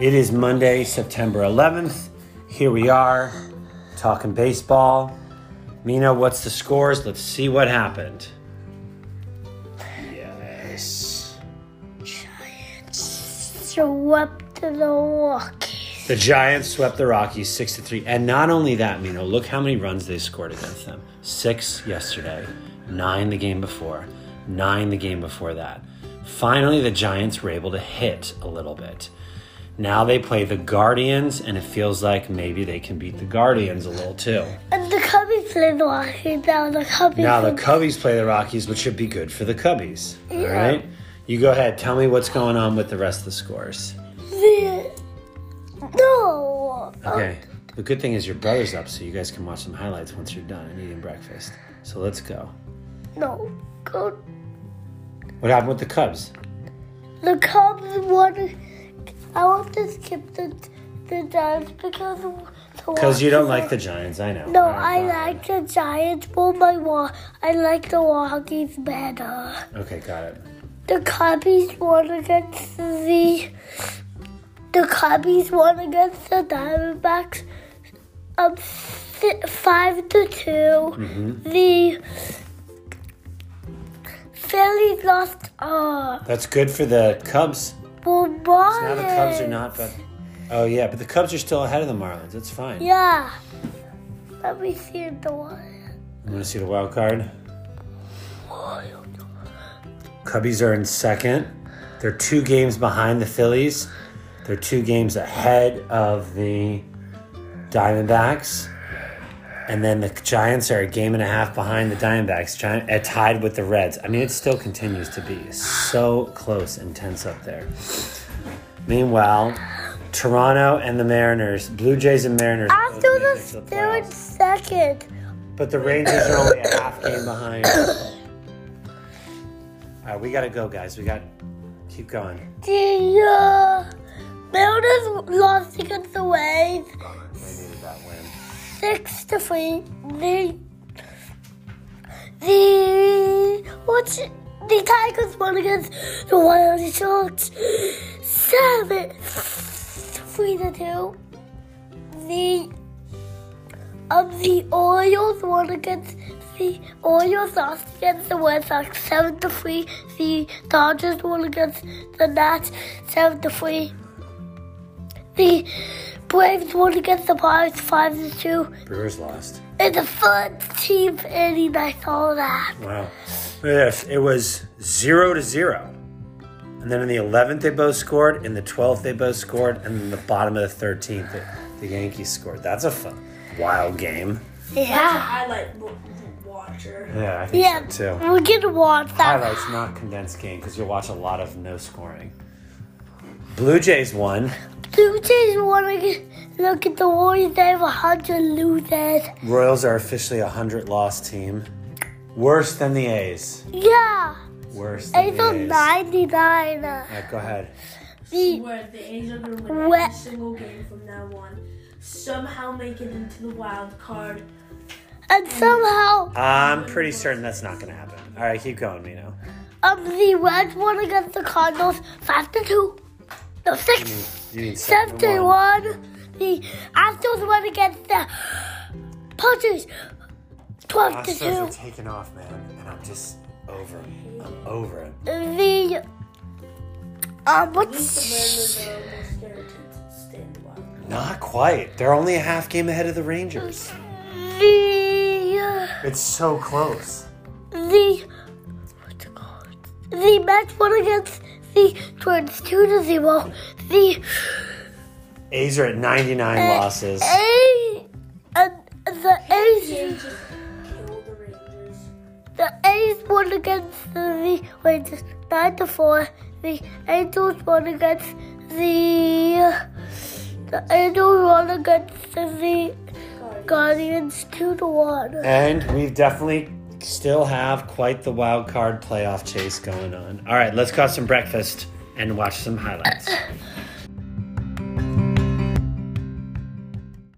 It is Monday, September 11th. Here we are talking baseball. Mina, what's the scores? Let's see what happened. Yes. Giants Swept the Rockies. The Giants swept the Rockies 6 to 3. And not only that, Mina, look how many runs they scored against them. 6 yesterday, 9 the game before, 9 the game before that. Finally, the Giants were able to hit a little bit. Now they play the Guardians, and it feels like maybe they can beat the Guardians a little too. And the Cubbies play the Rockies. Now the Cubbies. Now the play- Cubbies play the Rockies, which should be good for the Cubbies. All Yeah. right? You go ahead. Tell me what's going on with the rest of the scores. the no. Okay. The good thing is your brother's up, so you guys can watch some highlights once you're done and eating breakfast. So let's go. No. Go. What happened with the Cubs? The Cubs won. I want to skip the the Giants because Because you don't like the Giants, I know. No, I like the Giants more by more. I like the Rockies better. Okay, got it. The Cubbies won against the the Cubbies won against the Diamondbacks um five to 2 Mm-hmm. The Phillies lost uh That's good for the Cubs. Well, Now the Cubs are not, but oh yeah, but the Cubs are still ahead of the Marlins. It's fine. Yeah. Let me see the one. You want to see the wild card? Cubbies are in second. They're two games behind the Phillies. They're two games ahead of the Diamondbacks. And then the Giants are a game and a half behind the Diamondbacks, Giant, uh, tied with the Reds. I mean, it still continues to be so close and tense up there. Meanwhile, Toronto and the Mariners, Blue Jays and Mariners. After the it the they're playoffs. second. But the Rangers are only a half game behind. All right, we gotta go, guys. We got keep going. The uh, Mariners lost against the Waves They needed that win. six to three. The the what's it? The Tigers won against the Wild Sharks seven three to two. The um the Orioles won against the Orioles lost against the Red Sox seven to three. The Dodgers won against the Nats seven to three. The Braves won against the Pirates five to two. Brewers lost. It's a fun team, and I saw that. Wow. Yes, it was zero to zero. And then in the 11th, they both scored. In the 12th, they both scored. And in the bottom of the 13th, the, the Yankees scored. That's a fun, wild game. Yeah. highlight wa- watcher. Yeah, I think Yeah, so too. we're gonna watch that. Highlights, not condensed game, because you'll watch a lot of no scoring. Blue Jays won. Blue Jays won again. Look at the Warriors, they have 100 losers. Royals are officially a 100 loss team. Worse than the A's. Yeah. Worse than It's the a A's. 99. All right, go ahead. The, Where the A's are going to win Wha- every single game from now on. Somehow make it into the wild card. and somehow, I'm pretty certain that's not going to happen. All right, keep going, Mino. um, the Reds won against the Cardinals 5 to 2. No, 6. You need 7 to 1. The Astros won against the Padres 12 to 2. Astros are taking off, man, and I'm just over it. I'm over it. the um The what's Mariners are almost guaranteed to stay in the wild card. Not quite. They're only a half game ahead of the Rangers. the uh, It's so close. the what's it called? The Mets won against the Twins two to zero. The A's are at 99 Uh, losses. A and the A's A's just kill the A's won against the Rangers nine to four. The Angels won against the the Angels won against the Guardians two to one. And we've definitely still have quite the wild card playoff chase going on. All right, let's got some breakfast and watch some highlights.